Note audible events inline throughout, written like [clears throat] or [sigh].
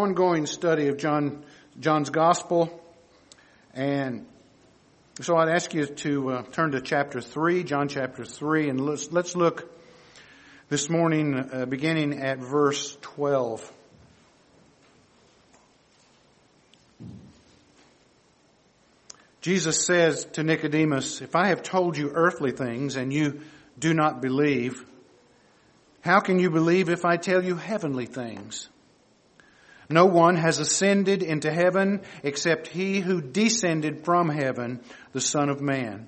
ongoing study of John, John's Gospel, and so I'd ask you to uh, turn to chapter 3, John chapter 3, and let's, let's look this morning uh, beginning at verse 12. Jesus says to Nicodemus, If I have told you earthly things and you do not believe, how can you believe if I tell you heavenly things? No one has ascended into heaven except he who descended from heaven, the Son of Man.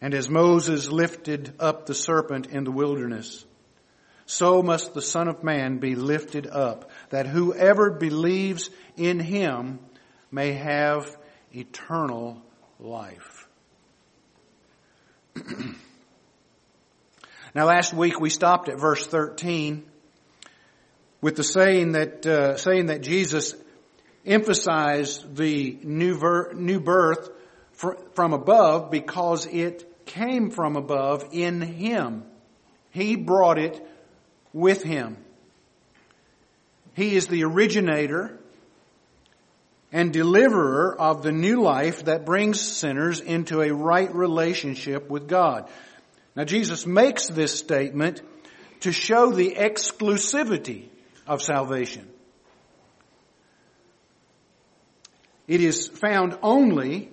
And as Moses lifted up the serpent in the wilderness, so must the Son of Man be lifted up, that whoever believes in him may have eternal life. [clears throat] now last week we stopped at verse 13 with the saying that, uh, saying that Jesus emphasized the new, ver- new birth fr- from above because it came from above in Him. He brought it with Him. He is the originator and deliverer of the new life that brings sinners into a right relationship with God. Now Jesus makes this statement to show the exclusivity of salvation. It is found only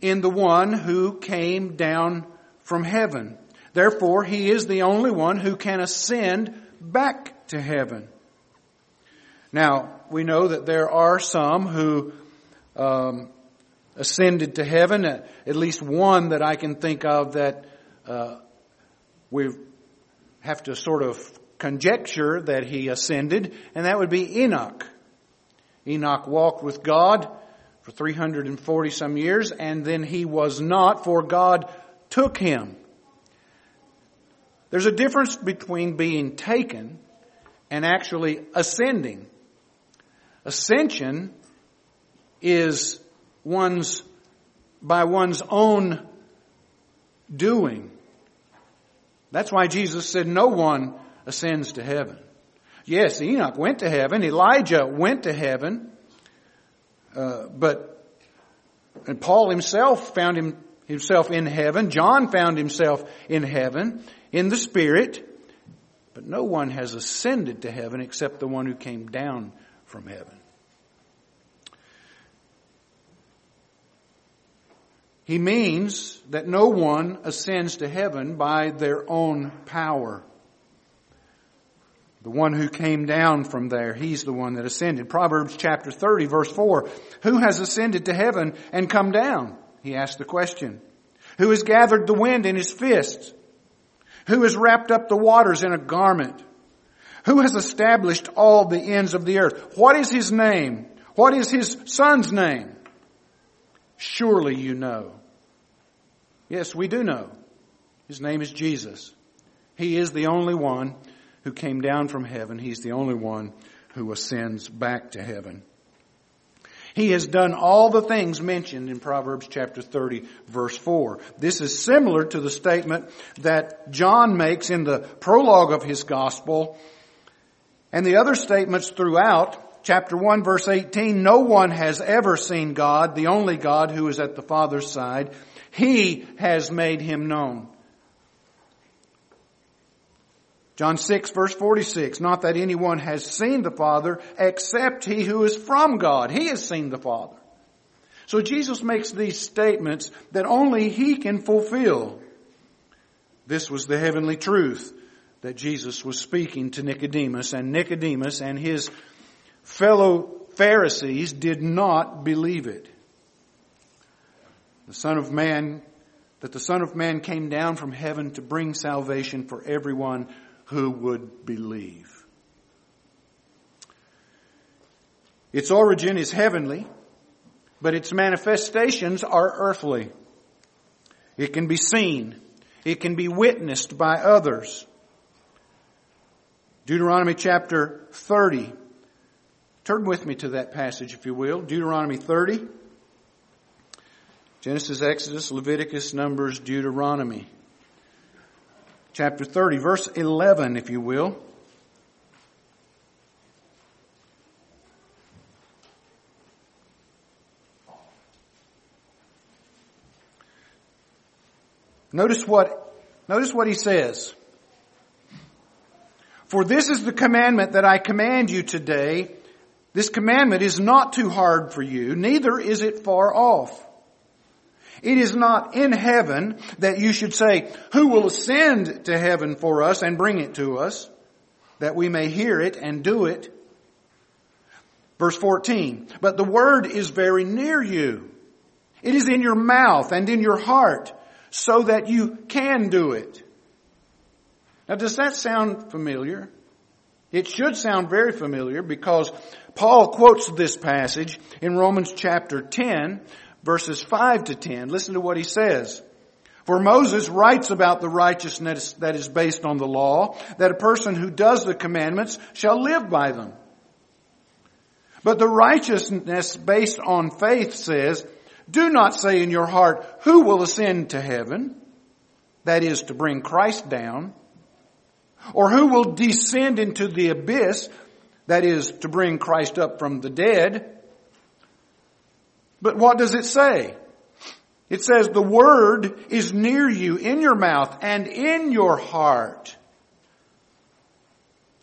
in the one who came down from heaven. Therefore, he is the only one who can ascend back to heaven. Now, we know that there are some who um, ascended to heaven, at least one that I can think of that uh, we have to sort of conjecture that he ascended, and that would be Enoch. Enoch walked with God for 340 some years, and then he was not, for God took him. There's a difference between being taken and actually ascending. Ascension is one's, by one's own doing. That's why Jesus said no one ascends to heaven. Yes, Enoch went to heaven. Elijah went to heaven. Uh, but, and Paul himself found him, himself in heaven. John found himself in heaven, in the Spirit. But no one has ascended to heaven except the one who came down from heaven. He means that no one ascends to heaven by their own power. The one who came down from there, he's the one that ascended. Proverbs chapter 30 verse 4. Who has ascended to heaven and come down? He asked the question. Who has gathered the wind in his fist? Who has wrapped up the waters in a garment? Who has established all the ends of the earth? What is his name? What is his son's name? Surely you know. Yes, we do know. His name is Jesus. He is the only one who came down from heaven. He's the only one who ascends back to heaven. He has done all the things mentioned in Proverbs chapter 30 verse 4. This is similar to the statement that John makes in the prologue of his gospel and the other statements throughout chapter 1 verse 18, no one has ever seen God, the only God who is at the Father's side. He has made him known. John 6 verse 46, not that anyone has seen the Father except he who is from God. He has seen the Father. So Jesus makes these statements that only he can fulfill. This was the heavenly truth that Jesus was speaking to Nicodemus and Nicodemus and his fellow Pharisees did not believe it. The Son of Man, that the Son of Man came down from heaven to bring salvation for everyone who would believe. Its origin is heavenly, but its manifestations are earthly. It can be seen. It can be witnessed by others. Deuteronomy chapter 30. Turn with me to that passage if you will. Deuteronomy 30. Genesis, Exodus, Leviticus, Numbers, Deuteronomy chapter 30, verse 11, if you will. Notice what, notice what he says. For this is the commandment that I command you today. This commandment is not too hard for you, neither is it far off. It is not in heaven that you should say, who will ascend to heaven for us and bring it to us, that we may hear it and do it. Verse 14, but the word is very near you. It is in your mouth and in your heart so that you can do it. Now does that sound familiar? It should sound very familiar because Paul quotes this passage in Romans chapter 10 verses 5 to 10. Listen to what he says. For Moses writes about the righteousness that is based on the law, that a person who does the commandments shall live by them. But the righteousness based on faith says, do not say in your heart, who will ascend to heaven? That is to bring Christ down. Or who will descend into the abyss? That is to bring Christ up from the dead. But what does it say? It says the word is near you in your mouth and in your heart.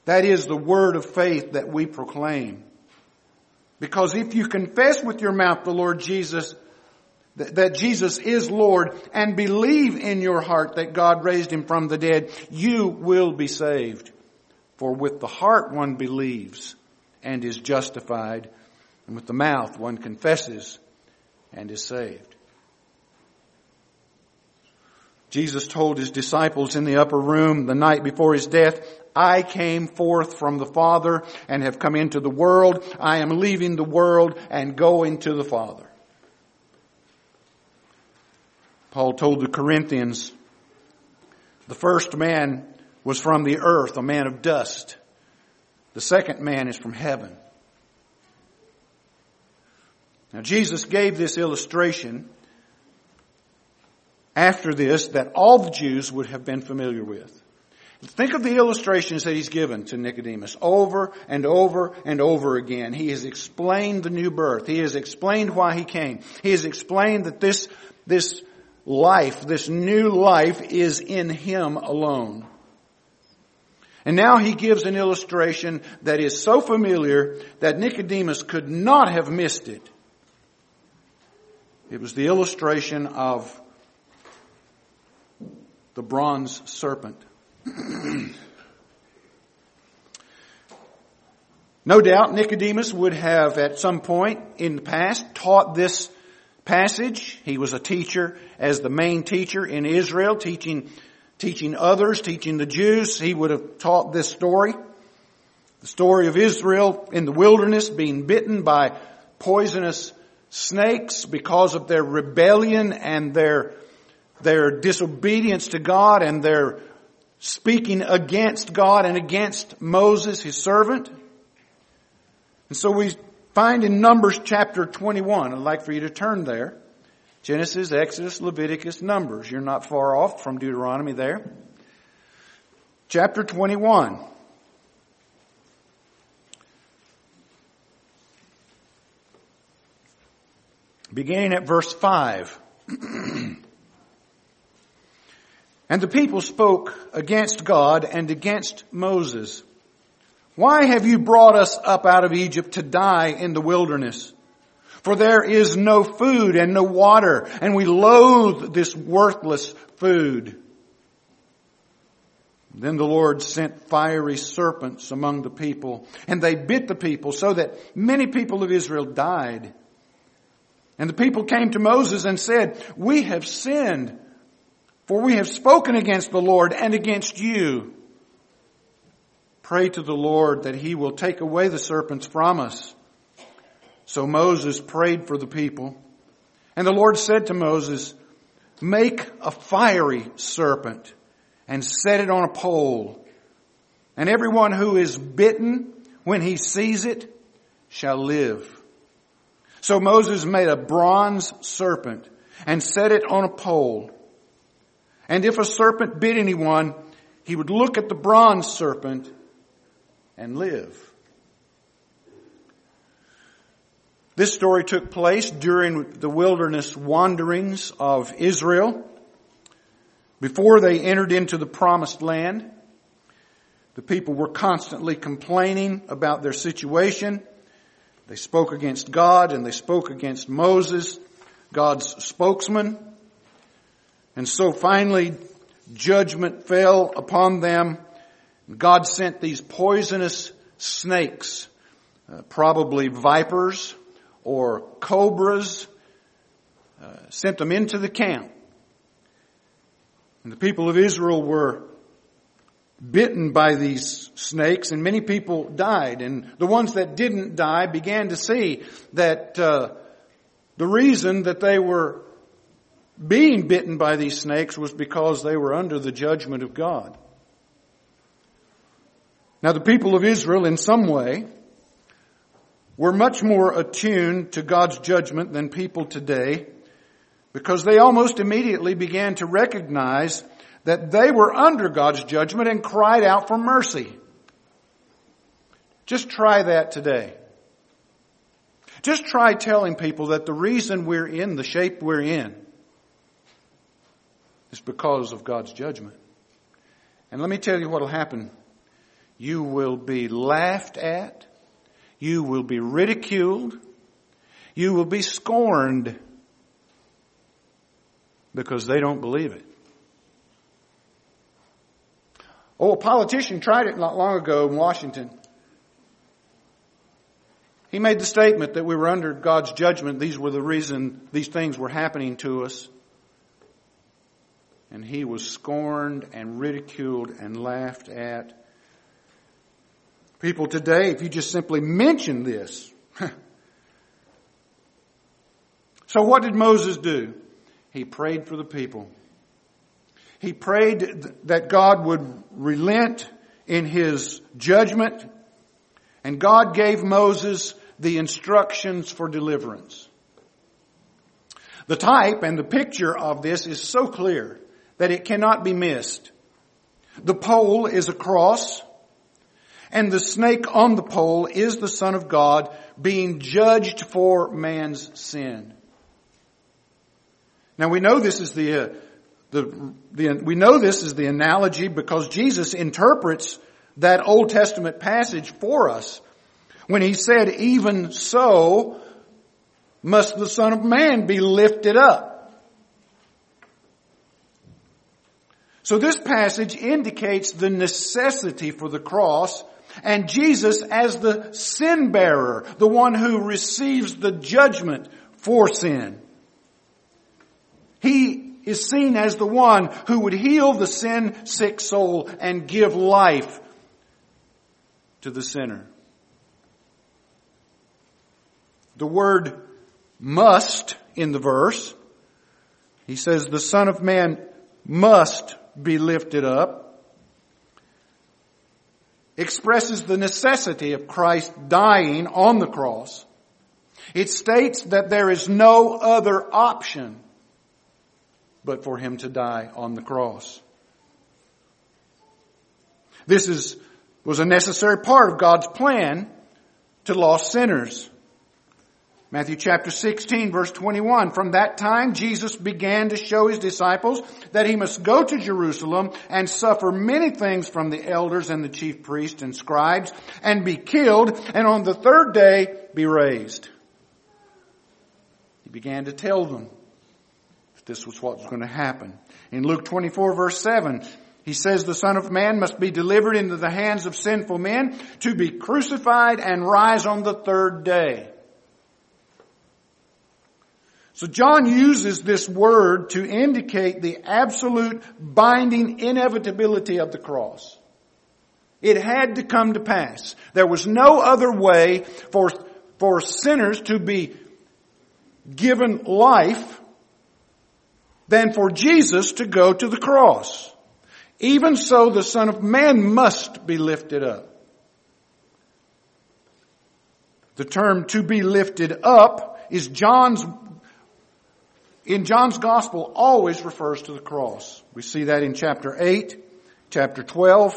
That is the word of faith that we proclaim. Because if you confess with your mouth the Lord Jesus, that Jesus is Lord and believe in your heart that God raised him from the dead, you will be saved. For with the heart one believes and is justified, and with the mouth one confesses and is saved. Jesus told his disciples in the upper room the night before his death, I came forth from the Father and have come into the world. I am leaving the world and going to the Father. Paul told the Corinthians, the first man was from the earth, a man of dust. The second man is from heaven. Now Jesus gave this illustration after this that all the Jews would have been familiar with. Think of the illustrations that he's given to Nicodemus over and over and over again. He has explained the new birth. He has explained why he came. He has explained that this, this life, this new life is in him alone. And now he gives an illustration that is so familiar that Nicodemus could not have missed it. It was the illustration of the bronze serpent. [clears throat] no doubt Nicodemus would have at some point in the past taught this passage. He was a teacher as the main teacher in Israel, teaching, teaching others, teaching the Jews. He would have taught this story. The story of Israel in the wilderness being bitten by poisonous snakes because of their rebellion and their, their disobedience to God and their speaking against God and against Moses, his servant. And so we find in Numbers chapter 21, I'd like for you to turn there. Genesis, Exodus, Leviticus, Numbers. You're not far off from Deuteronomy there. Chapter 21. Beginning at verse 5. [clears throat] and the people spoke against God and against Moses. Why have you brought us up out of Egypt to die in the wilderness? For there is no food and no water, and we loathe this worthless food. Then the Lord sent fiery serpents among the people, and they bit the people so that many people of Israel died. And the people came to Moses and said, we have sinned, for we have spoken against the Lord and against you. Pray to the Lord that he will take away the serpents from us. So Moses prayed for the people. And the Lord said to Moses, make a fiery serpent and set it on a pole. And everyone who is bitten when he sees it shall live. So Moses made a bronze serpent and set it on a pole. And if a serpent bit anyone, he would look at the bronze serpent and live. This story took place during the wilderness wanderings of Israel. Before they entered into the promised land, the people were constantly complaining about their situation. They spoke against God and they spoke against Moses, God's spokesman. And so finally, judgment fell upon them. God sent these poisonous snakes, uh, probably vipers or cobras, uh, sent them into the camp. And the people of Israel were bitten by these snakes and many people died. And the ones that didn't die began to see that uh, the reason that they were being bitten by these snakes was because they were under the judgment of God. Now the people of Israel in some way were much more attuned to God's judgment than people today because they almost immediately began to recognize that they were under God's judgment and cried out for mercy. Just try that today. Just try telling people that the reason we're in the shape we're in is because of God's judgment. And let me tell you what will happen. You will be laughed at. You will be ridiculed. You will be scorned because they don't believe it. Oh, a politician tried it not long ago in Washington. He made the statement that we were under God's judgment. These were the reason these things were happening to us. And he was scorned and ridiculed and laughed at. People today, if you just simply mention this. [laughs] so what did Moses do? He prayed for the people. He prayed that God would relent in his judgment, and God gave Moses the instructions for deliverance. The type and the picture of this is so clear that it cannot be missed. The pole is a cross, and the snake on the pole is the Son of God being judged for man's sin. Now we know this is the the, the, we know this is the analogy because Jesus interprets that Old Testament passage for us when he said, even so must the Son of Man be lifted up. So this passage indicates the necessity for the cross and Jesus as the sin bearer, the one who receives the judgment for sin. He is seen as the one who would heal the sin sick soul and give life to the sinner. The word must in the verse, he says the son of man must be lifted up, expresses the necessity of Christ dying on the cross. It states that there is no other option but for him to die on the cross. This is, was a necessary part of God's plan to lost sinners. Matthew chapter 16 verse 21. From that time Jesus began to show his disciples that he must go to Jerusalem and suffer many things from the elders and the chief priests and scribes and be killed and on the third day be raised. He began to tell them this was what was going to happen. In Luke 24 verse 7, he says the Son of Man must be delivered into the hands of sinful men to be crucified and rise on the third day. So John uses this word to indicate the absolute binding inevitability of the cross. It had to come to pass. There was no other way for, for sinners to be given life than for Jesus to go to the cross. Even so, the Son of Man must be lifted up. The term to be lifted up is John's, in John's gospel always refers to the cross. We see that in chapter 8, chapter 12.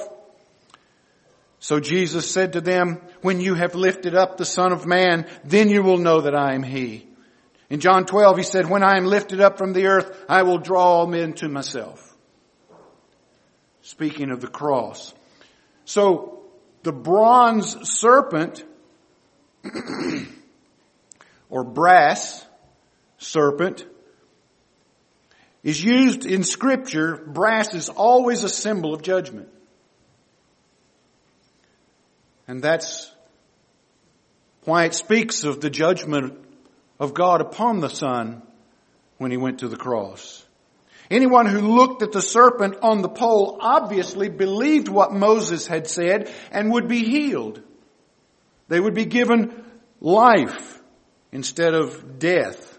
So Jesus said to them, when you have lifted up the Son of Man, then you will know that I am He. In John 12, he said, when I am lifted up from the earth, I will draw all men to myself. speaking of the cross. So the bronze serpent [clears throat] or brass serpent is used in scripture. Brass is always a symbol of judgment. And that's why it speaks of the judgment of God upon the Son when he went to the cross. Anyone who looked at the serpent on the pole obviously believed what Moses had said and would be healed. They would be given life instead of death.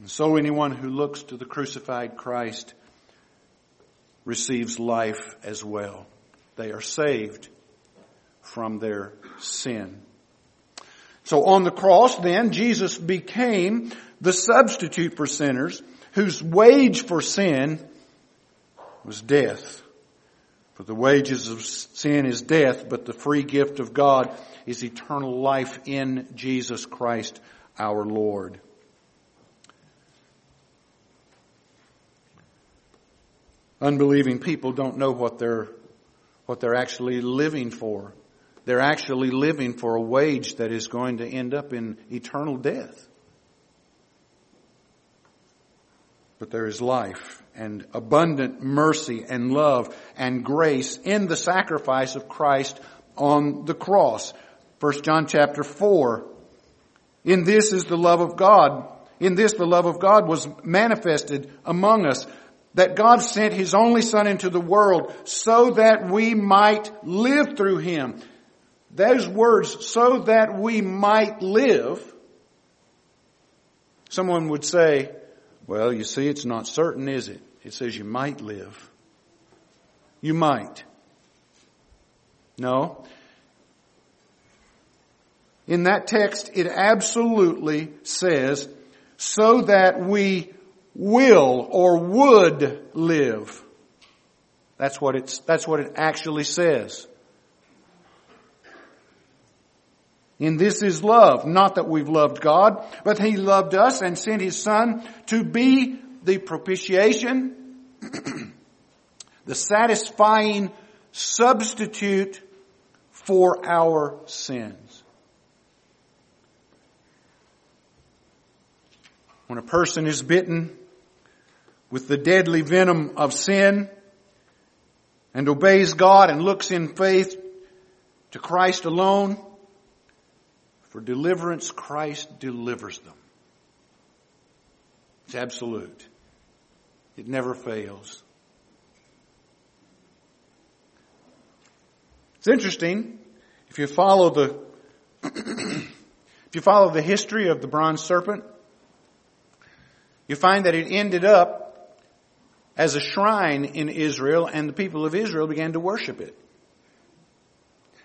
And so anyone who looks to the crucified Christ receives life as well. They are saved from their sin. So on the cross then, Jesus became the substitute for sinners whose wage for sin was death. For the wages of sin is death, but the free gift of God is eternal life in Jesus Christ our Lord. Unbelieving people don't know what they're, what they're actually living for. They're actually living for a wage that is going to end up in eternal death. But there is life and abundant mercy and love and grace in the sacrifice of Christ on the cross. 1 John chapter 4. In this is the love of God. In this the love of God was manifested among us that God sent His only Son into the world so that we might live through Him. Those words, so that we might live, someone would say, well, you see, it's not certain, is it? It says you might live. You might. No. In that text, it absolutely says, so that we will or would live. That's what it's, that's what it actually says. In this is love, not that we've loved God, but He loved us and sent His Son to be the propitiation, [clears throat] the satisfying substitute for our sins. When a person is bitten with the deadly venom of sin and obeys God and looks in faith to Christ alone, for deliverance, Christ delivers them. It's absolute. It never fails. It's interesting if you follow the [clears throat] if you follow the history of the bronze serpent, you find that it ended up as a shrine in Israel and the people of Israel began to worship it.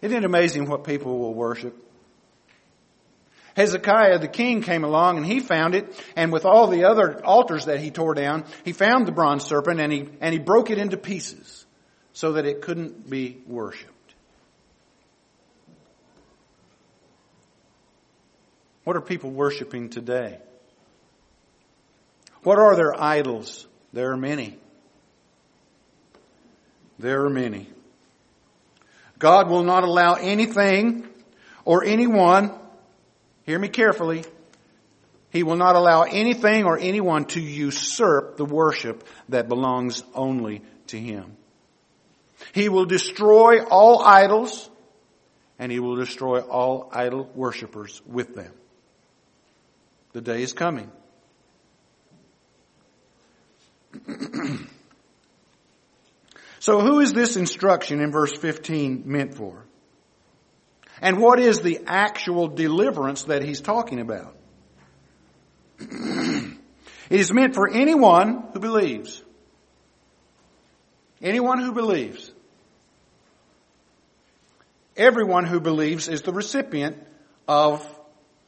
Isn't it amazing what people will worship? Hezekiah the king came along and he found it, and with all the other altars that he tore down, he found the bronze serpent and he, and he broke it into pieces so that it couldn't be worshipped. What are people worshiping today? What are their idols? There are many. There are many. God will not allow anything or anyone Hear me carefully. He will not allow anything or anyone to usurp the worship that belongs only to Him. He will destroy all idols and He will destroy all idol worshippers with them. The day is coming. [clears throat] so who is this instruction in verse 15 meant for? And what is the actual deliverance that he's talking about? [clears throat] it is meant for anyone who believes. Anyone who believes. Everyone who believes is the recipient of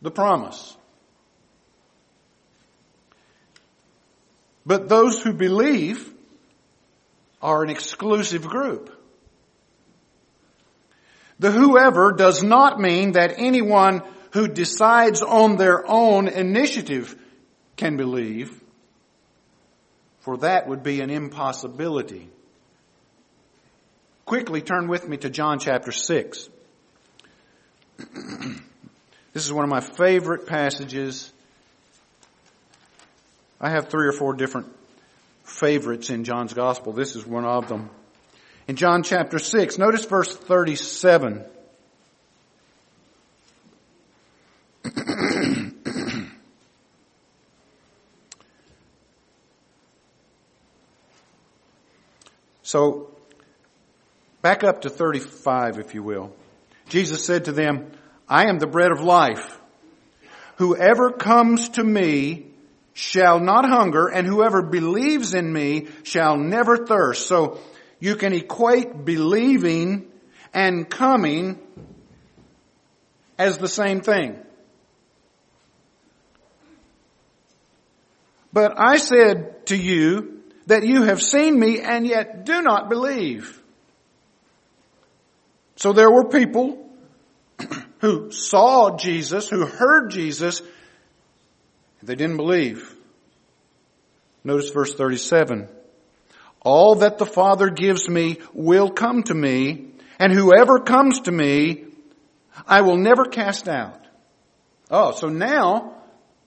the promise. But those who believe are an exclusive group. The whoever does not mean that anyone who decides on their own initiative can believe, for that would be an impossibility quickly turn with me to John chapter 6. [clears throat] this is one of my favorite passages. I have three or four different favorites in John's gospel. This is one of them. In John chapter 6, notice verse 37. [clears throat] so, back up to 35 if you will. Jesus said to them, I am the bread of life. Whoever comes to me shall not hunger, and whoever believes in me shall never thirst. So you can equate believing and coming as the same thing. But I said to you that you have seen me and yet do not believe. So there were people [clears throat] who saw Jesus, who heard Jesus, they didn't believe. Notice verse 37. All that the Father gives me will come to me, and whoever comes to me, I will never cast out. Oh, so now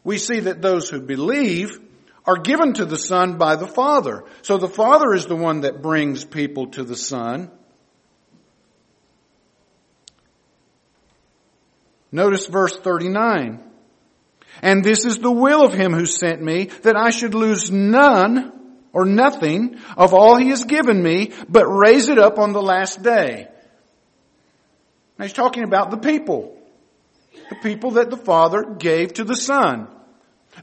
we see that those who believe are given to the Son by the Father. So the Father is the one that brings people to the Son. Notice verse 39. And this is the will of him who sent me, that I should lose none or nothing of all he has given me, but raise it up on the last day. Now he's talking about the people. The people that the Father gave to the Son.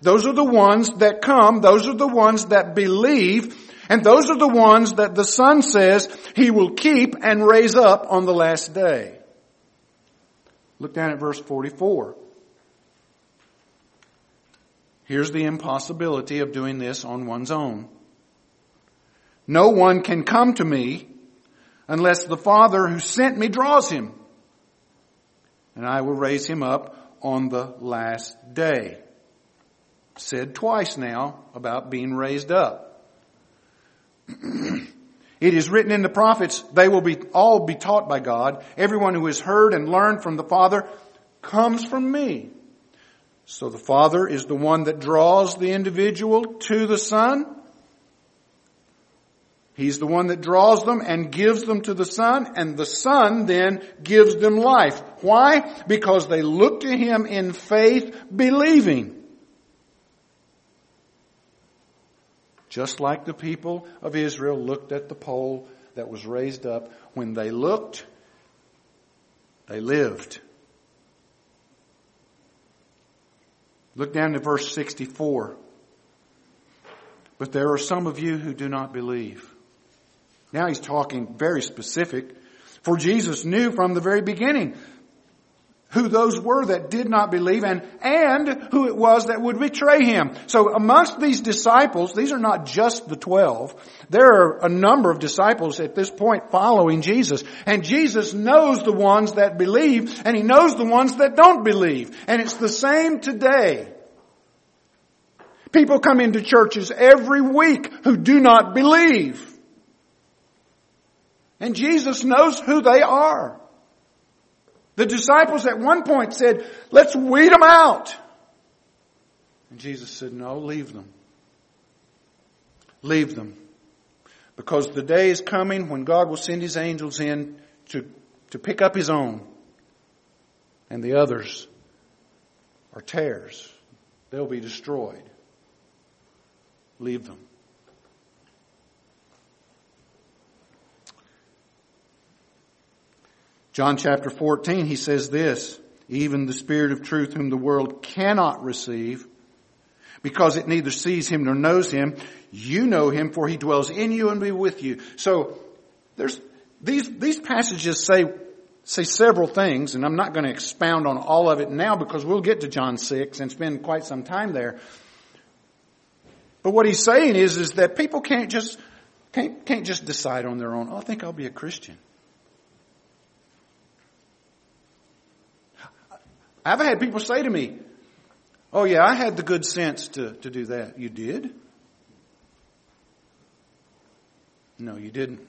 Those are the ones that come, those are the ones that believe, and those are the ones that the Son says He will keep and raise up on the last day. Look down at verse 44. Here's the impossibility of doing this on one's own. No one can come to me unless the Father who sent me draws him. And I will raise him up on the last day. Said twice now about being raised up. [clears throat] it is written in the prophets, they will be, all be taught by God. Everyone who has heard and learned from the Father comes from me. So the Father is the one that draws the individual to the Son. He's the one that draws them and gives them to the Son, and the Son then gives them life. Why? Because they look to Him in faith, believing. Just like the people of Israel looked at the pole that was raised up. When they looked, they lived. Look down to verse 64. But there are some of you who do not believe. Now he's talking very specific. For Jesus knew from the very beginning who those were that did not believe and, and who it was that would betray him. So amongst these disciples, these are not just the twelve. There are a number of disciples at this point following Jesus. And Jesus knows the ones that believe and he knows the ones that don't believe. And it's the same today. People come into churches every week who do not believe. And Jesus knows who they are. The disciples at one point said, let's weed them out. And Jesus said, no, leave them. Leave them. Because the day is coming when God will send His angels in to, to pick up His own. And the others are tares. They'll be destroyed. Leave them. John chapter 14, he says this, even the Spirit of truth whom the world cannot receive, because it neither sees him nor knows him, you know him for he dwells in you and be with you. So there's, these, these passages say, say several things, and I'm not going to expound on all of it now because we'll get to John 6 and spend quite some time there. But what he's saying is, is that people can't just, can't, can't just decide on their own, oh, I think I'll be a Christian. I've had people say to me, Oh, yeah, I had the good sense to, to do that. You did? No, you didn't.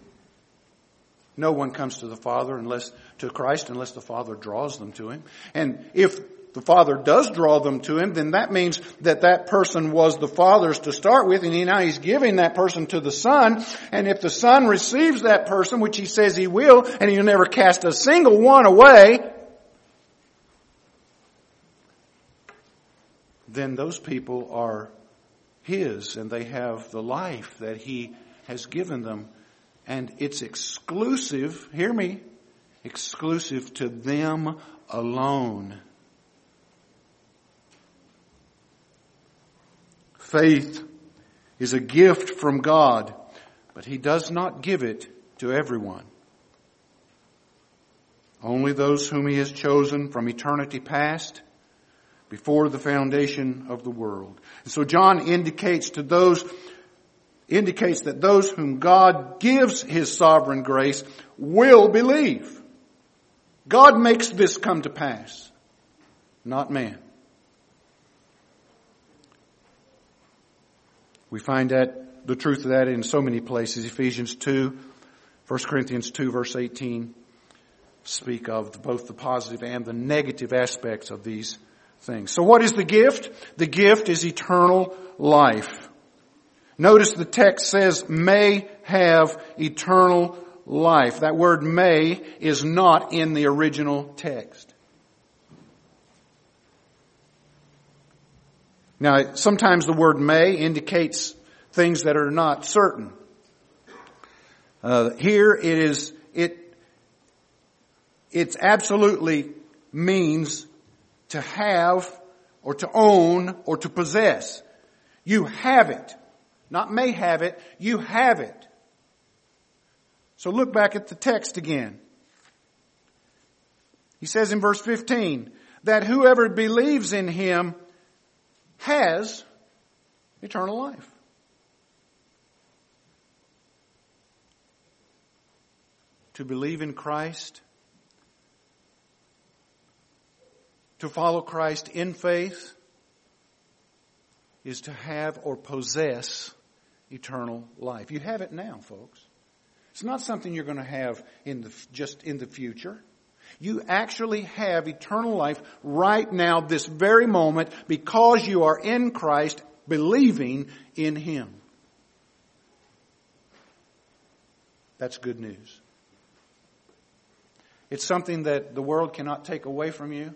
No one comes to the Father unless, to Christ unless the Father draws them to Him. And if the Father does draw them to Him, then that means that that person was the Father's to start with, and now He's giving that person to the Son. And if the Son receives that person, which He says He will, and He'll never cast a single one away, then those people are His, and they have the life that He has given them. And it's exclusive, hear me, exclusive to them alone. Faith is a gift from God, but He does not give it to everyone. Only those whom He has chosen from eternity past, before the foundation of the world. And so John indicates to those, indicates that those whom God gives His sovereign grace will believe. God makes this come to pass, not man. We find that the truth of that in so many places. Ephesians 2, 1 Corinthians 2 verse 18 speak of both the positive and the negative aspects of these things. So what is the gift? The gift is eternal life. Notice the text says may have eternal life. That word may is not in the original text. Now, sometimes the word may indicates things that are not certain. Uh, here it is, it, it absolutely means to have or to own or to possess. You have it. Not may have it, you have it. So look back at the text again. He says in verse 15 that whoever believes in him has eternal life. To believe in Christ, to follow Christ in faith, is to have or possess eternal life. You have it now, folks. It's not something you're going to have in the, just in the future. You actually have eternal life right now, this very moment, because you are in Christ, believing in Him. That's good news. It's something that the world cannot take away from you.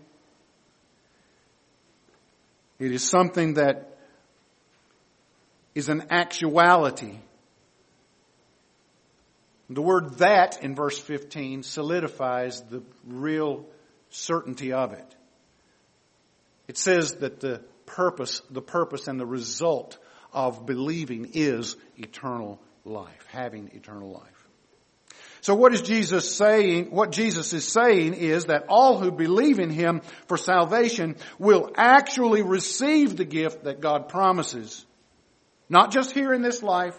It is something that is an actuality the word that in verse 15 solidifies the real certainty of it. It says that the purpose, the purpose and the result of believing is eternal life, having eternal life. So what is Jesus saying? What Jesus is saying is that all who believe in Him for salvation will actually receive the gift that God promises. Not just here in this life,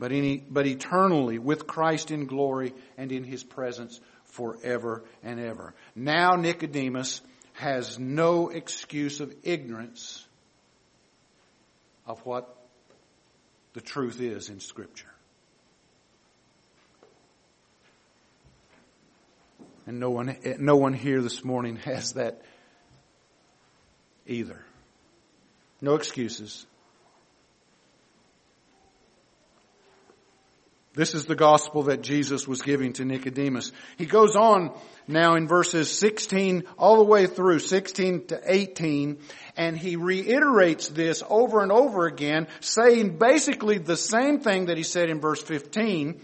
but, in, but eternally with Christ in glory and in his presence forever and ever. Now Nicodemus has no excuse of ignorance of what the truth is in Scripture. And no one, no one here this morning [laughs] has that either. No excuses. This is the gospel that Jesus was giving to Nicodemus. He goes on now in verses 16 all the way through 16 to 18 and he reiterates this over and over again saying basically the same thing that he said in verse 15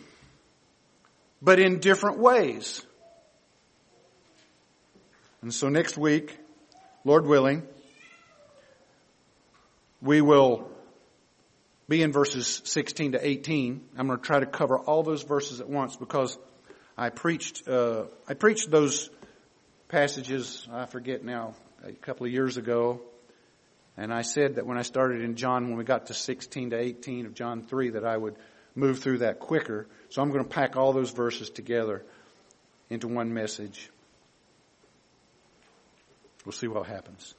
but in different ways. And so next week, Lord willing, we will be in verses 16 to 18. I'm going to try to cover all those verses at once because I preached, uh, I preached those passages, I forget now, a couple of years ago. And I said that when I started in John, when we got to 16 to 18 of John 3, that I would move through that quicker. So I'm going to pack all those verses together into one message. We'll see what happens.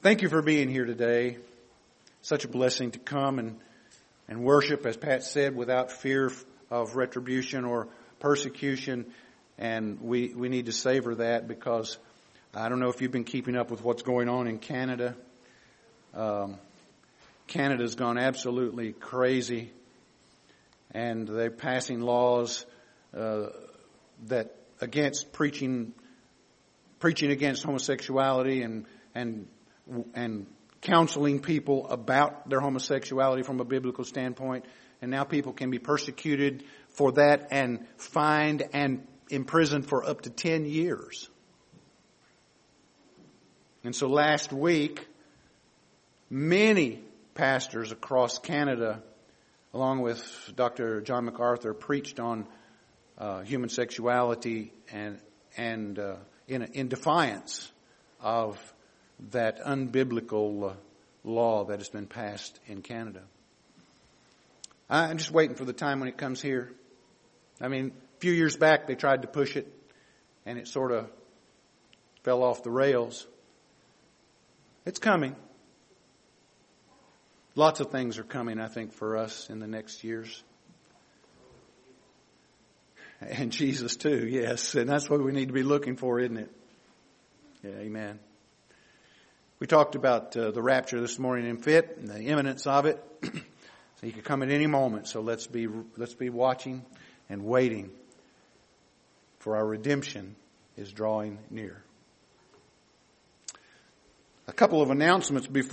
Thank you for being here today such a blessing to come and, and worship, as Pat said, without fear of retribution or persecution, and we, we need to savor that because I don't know if you've been keeping up with what's going on in Canada. Um, Canada's gone absolutely crazy, and they're passing laws uh, that against preaching preaching against homosexuality and and and counseling people about their homosexuality from a biblical standpoint. And now people can be persecuted for that and fined and imprisoned for up to 10 years. And so last week, many pastors across Canada, along with Dr. John MacArthur, preached on uh, human sexuality and and uh, in, in defiance of that unbiblical uh, law that has been passed in Canada. I'm just waiting for the time when it comes here. I mean, a few years back they tried to push it and it sort of fell off the rails. It's coming. Lots of things are coming, I think, for us in the next years. [laughs] And Jesus too, yes. And that's what we need to be looking for, isn't it? Yeah, amen. We talked about uh, the rapture this morning in fit and the imminence of it. [clears throat] so he could come at any moment. So let's be let's be watching and waiting for our redemption is drawing near. A couple of announcements before